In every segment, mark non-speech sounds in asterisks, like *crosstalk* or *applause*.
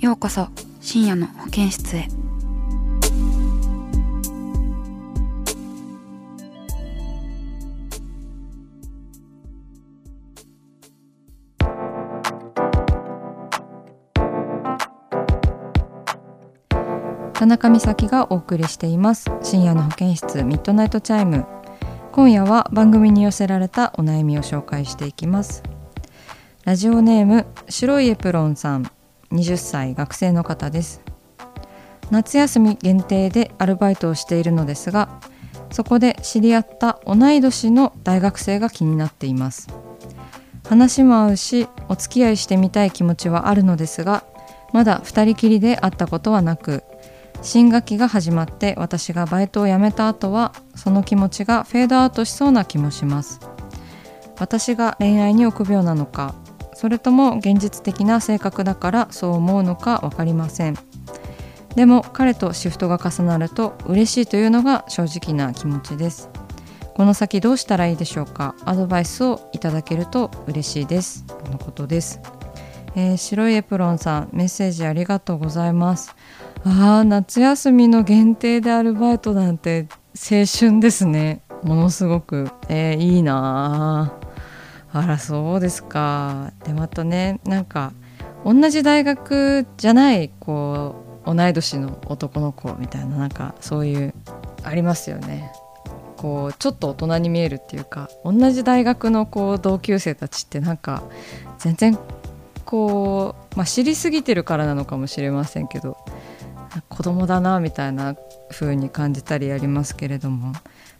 ようこそ深夜の保健室へ。田中美咲がお送りしています。深夜の保健室ミッドナイトチャイム。今夜は番組に寄せられたお悩みを紹介していきます。ラジオネーム白いエプロンさん。20歳学生の方です。夏休み限定でアルバイトをしているのですがそこで知り合った同い年の大学生が気になっています。話も合うしお付き合いしてみたい気持ちはあるのですがまだ2人きりで会ったことはなく新学期が始まって私がバイトを辞めた後はその気持ちがフェードアウトしそうな気もします。私が恋愛に臆病なのかそれとも現実的な性格だからそう思うのか分かりません。でも彼とシフトが重なると嬉しいというのが正直な気持ちです。この先どうしたらいいでしょうか？アドバイスをいただけると嬉しいです。とのことです、えー白いエプロンさんメッセージありがとうございます。あー夏休みの限定でアルバイトなんて青春ですね。ものすごく、えーいいなあらそうですか。でまたねなんか同じ大学じゃないこう同い年の男の子みたいななんかそういうありますよね。こうちょっと大人に見えるっていうか同じ大学のこう同級生たちってなんか全然こう、まあ、知りすぎてるからなのかもしれませんけど子供だなみたいな風に感じたりありますけれども。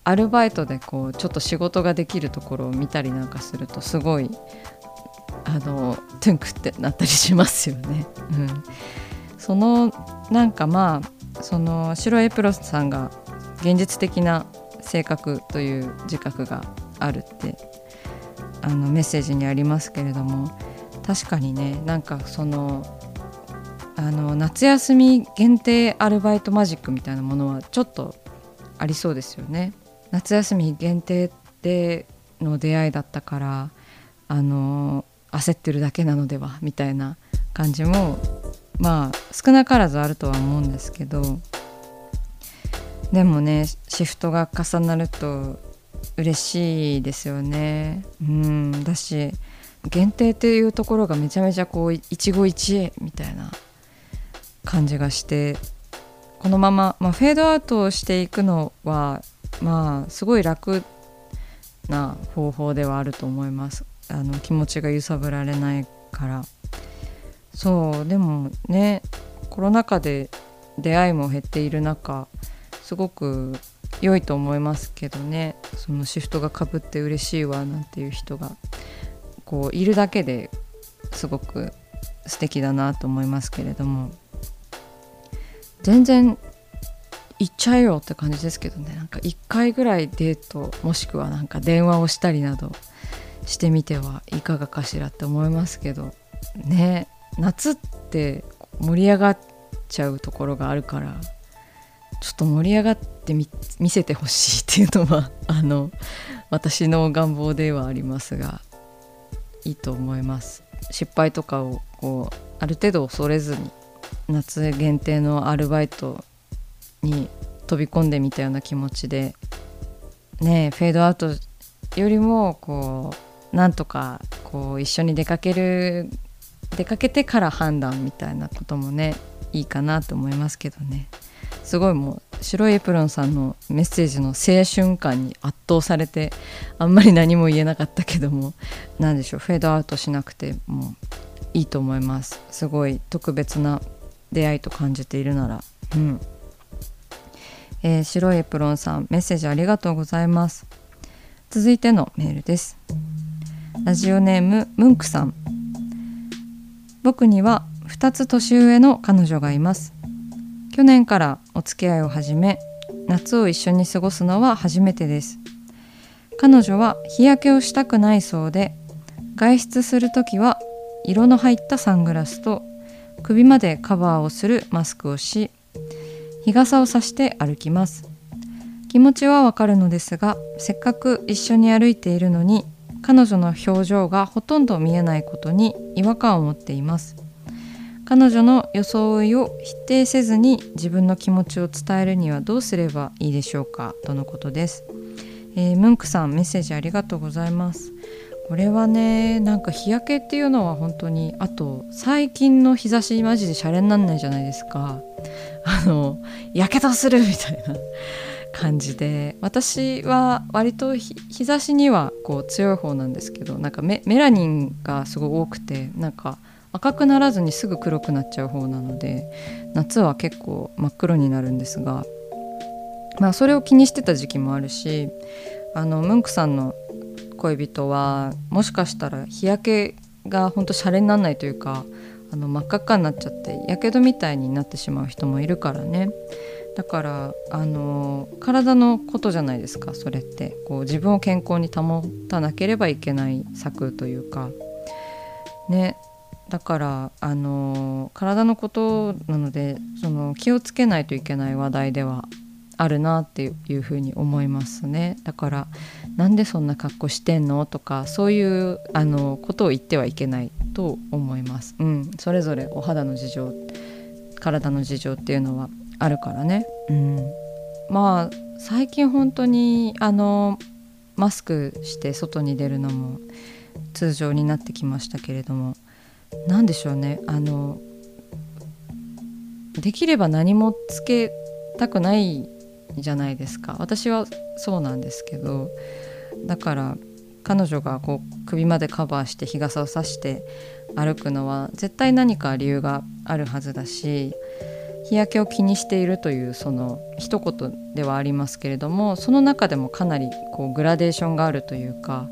アルバイトでこうちょっと仕事ができるところを見たりなんかするとすごいあのトゥンクってなったりしますよね。うん、そのなんかまあその白エプロスさんが現実的な性格という自覚があるってあのメッセージにありますけれども確かにねなんかそのあの夏休み限定アルバイトマジックみたいなものはちょっとありそうですよね。夏休み限定での出会いだったからあの焦ってるだけなのではみたいな感じもまあ少なからずあるとは思うんですけどでもねシフトが重なると嬉しいですよね。うんだし限定っていうところがめちゃめちゃこう一期一会みたいな感じがしてこのまま、まあ、フェードアウトしていくのはまあすごい楽な方法ではあると思います。あの気持ちが揺さぶられないから。そうでもねコロナ禍で出会いも減っている中すごく良いと思いますけどね。そのシフトがかぶって嬉しいわなんていう人がこういるだけですごく素敵だなと思いますけれども。全然行っちゃえよって感じですけどね。なんか1回ぐらいデートもしくはなんか電話をしたりなどしてみてはいかがかしらって思いますけどね。夏って盛り上がっちゃうところがあるからちょっと盛り上がってみ見せてほしいっていうのはあの *laughs* 私の願望ではありますがいいと思います。失敗とかをこうある程度恐れずに夏限定のアルバイトに飛び込んでみたような気持ちでねフェードアウトよりもこうなんとかこう一緒に出かける出かけてから判断みたいなこともねいいかなと思いますけどね。すごいもう白いエプロンさんのメッセージの青春感に圧倒されてあんまり何も言えなかったけども何でしょうフェードアウトしなくてもいいと思います。すごい特別な出会いと感じているなら。うん。えー、白いエプロンさんメッセージありがとうございます。続いてのメールです。ラジオネームムンクさん。僕には2つ年上の彼女がいます。去年からお付き合いを始め夏を一緒に過ごすのは初めてです。彼女は日焼けをしたくないそうで外出する時は色の入ったサングラスと首までカバーをするマスクをし日傘をさして歩きます。気持ちはわかるのですがせっかく一緒に歩いているのに彼女の表情がほとんど見えないことに違和感を持っています。彼女の装いを否定せずに自分の気持ちを伝えるにはどうすればいいでしょうか？とのことです、えー、ムンクさんメッセージありがとうございます。これはねなんか日焼けっていうのは本当にあと最近の日差しマジでシャレになんないじゃないですか。あのやけどするみたいな感じで。私は割と日差しにはこう強い方なんですけどなんかメラニンがすごい多くてなんか赤くならずにすぐ黒くなっちゃう方なので夏は結構真っ黒になるんですが、まあ、それを気にしてた時期もあるしあのムンクさんの恋人はもしかしたら日焼けがほんとシャレにならないというかあの真っ赤っかになっちゃってやけどみたいになってしまう人もいるからね。だからあの体のことじゃないですかそれって。こう自分を健康に保たなければいけない策というか。ね。だからあの体のことなのでその気をつけないといけない話題ではあるなっていうふうに思いますね。だからなんでそんな格好してんのとかそういうあのことを言ってはいけないと思います、うん、それぞれお肌の事情体の事情っていうのはあるからね、うん、まあ最近本当にあのマスクして外に出るのも通常になってきましたけれども何でしょうね。あのできれば何もつけたくないじゃないですか。私はそうなんですけどだから彼女がこう首までカバーして日傘を差して歩くのは絶対何か理由があるはずだし日焼けを気にしているというその一言ではありますけれどもその中でもかなりこうグラデーションがあるというか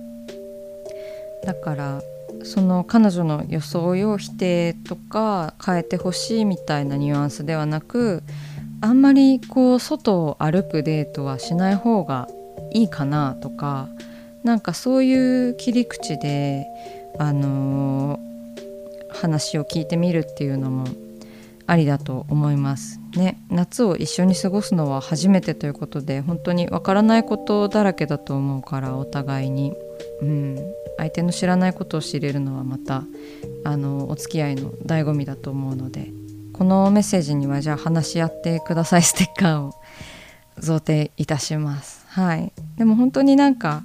だからその彼女の装いを否定とか変えてほしいみたいなニュアンスではなくあんまりこう外を歩くデートはしない方がいいかなとかなんかそういう切り口で、あのー、話を聞いてみるっていうのもありだと思いますね。夏を一緒に過ごすのは初めてということで本当にわからないことだらけだと思うからお互いに、うん、相手の知らないことを知れるのはまたあのお付き合いの醍醐味だと思うのでこのメッセージにはじゃあ話し合ってください *laughs* ステッカーを贈呈いたしますはいでも本当になんか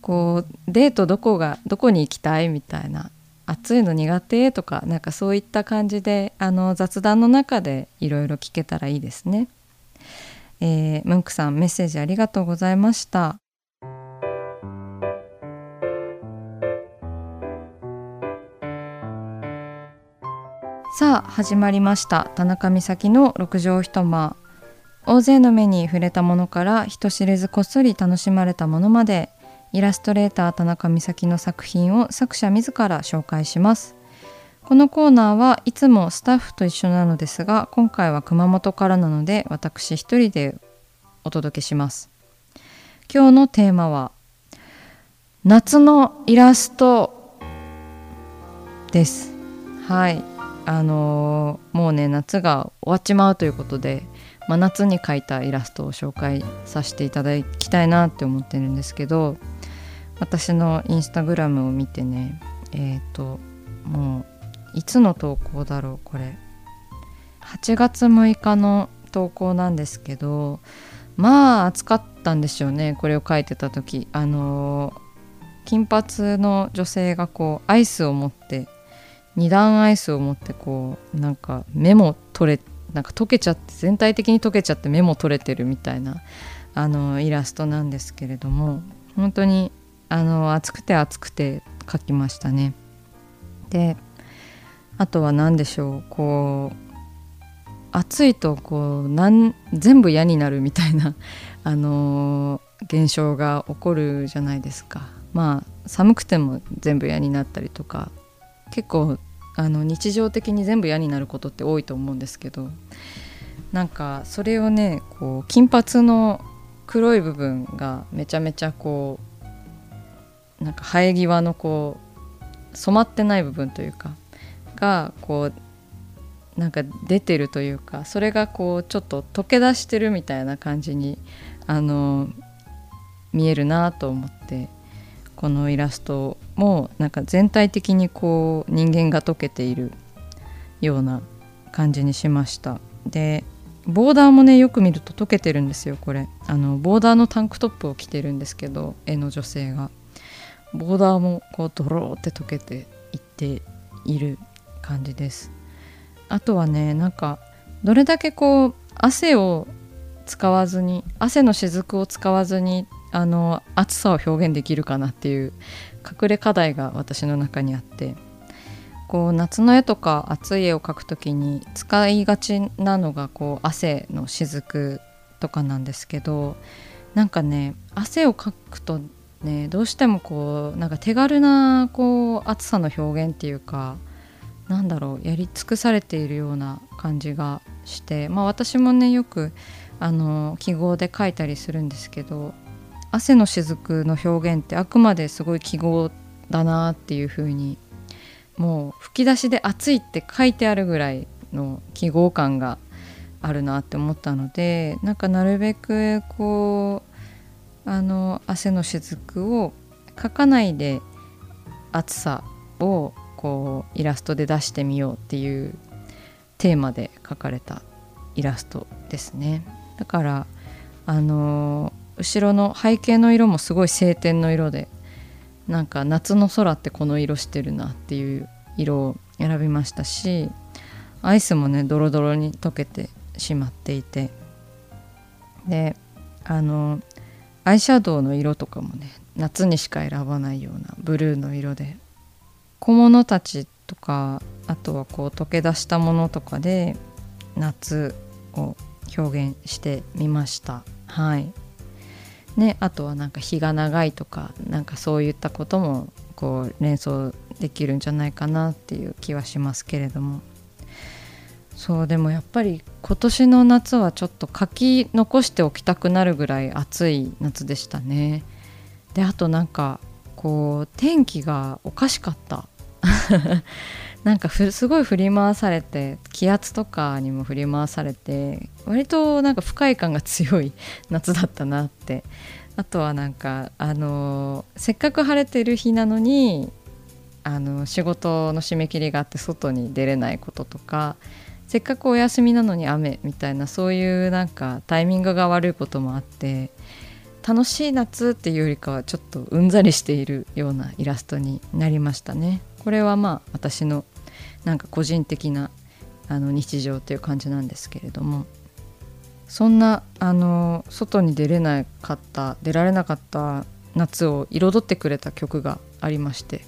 こうデートどこがどこに行きたいみたいな暑いの苦手とかなんかそういった感じであの雑談の中でいろいろ聞けたらいいですね。えー、ムンクさんメッセージありがとうございました。さあ始まりました。田中美咲の六畳一間。大勢の目に触れたものから人知れずこっそり楽しまれたものまでイラストレーター田中美咲の作品を作者自ら紹介します。このコーナーはいつもスタッフと一緒なのですが今回は熊本からなので私一人でお届けします。今日のテーマは夏のイラストです。はい。あのー、もうね夏が終わっちまうということで真夏に描いたイラストを紹介させていただきたいなって思ってるんですけど私のインスタグラムを見てねえっ、ー、ともういつの投稿だろうこれ。8月6日の投稿なんですけどまあ暑かったんでしょうねこれを書いてた時。あの金髪の女性がこうアイスを持って2段アイスを持ってこうなんかメモ取れなんか溶けちゃって全体的に溶けちゃってメモ取れてるみたいなあのイラストなんですけれども本当にあの熱くて熱くて描きましたね。であとは何でしょうこう暑いとこうなん全部嫌になるみたいな、*laughs* あのー、現象が起こるじゃないですか。まあ寒くても全部嫌になったりとか結構あの日常的に全部嫌になることって多いと思うんですけどなんかそれをねこう金髪の黒い部分がめちゃめちゃこうなんか生え際のこう染まってない部分というかがこうなんか出てるというかそれがこうちょっと溶け出してるみたいな感じにあの見えるなと思って。このイラストもなんか全体的にこう人間が溶けているような感じにしました。でボーダーもねよく見ると溶けてるんですよこれ。あのボーダーのタンクトップを着てるんですけど絵の女性が。ボーダーもこうドローって溶けていっている感じです。あとはねなんかどれだけこう汗を使わずに汗の雫を使わずにあの暑さを表現できるかなっていう隠れ課題が私の中にあってこう夏の絵とか暑い絵を描く時に使いがちなのがこう汗の雫とかなんですけどなんかね汗をかくとねどうしてもこうなんか手軽なこう暑さの表現っていうかなんだろうやり尽くされているような感じがしてまあ私もねよくあの記号で書いたりするんですけど汗の雫の表現ってあくまですごい記号だなっていう風にもう吹き出しで「暑い」って書いてあるぐらいの記号感があるなって思ったのでなんかなるべくこうあの汗の雫を書かないで暑さをこうイラストで出してみようっていうテーマで描かれたイラストですね。だからあの後ろの背景の色もすごい晴天の色でなんか夏の空ってこの色してるなっていう色を選びましたしアイスもねドロドロに溶けてしまっていて。であのアイシャドウの色とかもね夏にしか選ばないようなブルーの色で。小物たちとかあとはこう溶け出したものとかで夏を表現してみました。はい。ね、あとはなんか日が長いとかなんかそういったこともこう連想できるんじゃないかなっていう気はしますけれども。そうでもやっぱり今年の夏はちょっと書き残しておきたくなるぐらい暑い夏でしたね。であとなんかこう天気がおかしかった。なんかすごい振り回されて気圧とかにも振り回されて割となんか不快感が強い *laughs* 夏だったなってあとはなんかあのせっかく晴れてる日なのにあの仕事の締め切りがあって外に出れないこととかせっかくお休みなのに雨みたいなそういうなんかタイミングが悪いこともあって楽しい夏っていうよりかはちょっとうんざりしているようなイラストになりましたね。これはまあ私のなんか個人的なあの日常っていう感じなんですけれどもそんなあの外に出れなかった出られなかった夏を彩ってくれた曲がありまして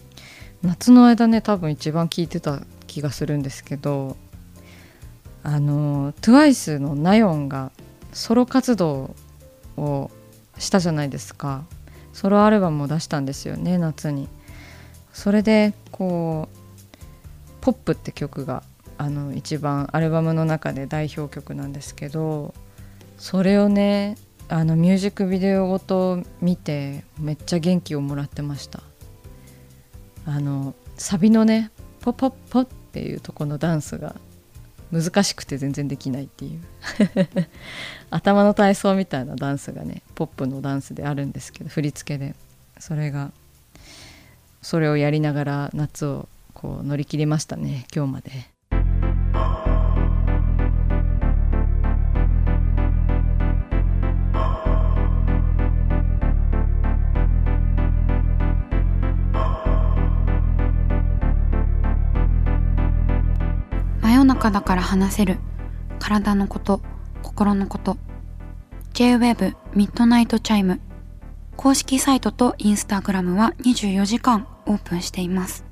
夏の間ね多分一番聴いてた気がするんですけどあの TWICE のナヨンがソロ活動をしたじゃないですか。ソロアルバムを出したんですよね夏に。それでこう「ポップって曲があの一番アルバムの中で代表曲なんですけどそれをねあのミュージックビデオごと見てめっちゃ元気をもらってました。あのサビのねポポッポっていうとこのダンスが難しくて全然できないっていう。*laughs* 頭の体操みたいなダンスがねポップのダンスであるんですけど振り付けで。それがそれをやりながら夏をこう乗り切りましたね今日まで。夜中だから話せる。体のこと心のこと。 J-WAVE ミッドナイトチャイム。公式サイトとインスタグラムは24時間オープンしています。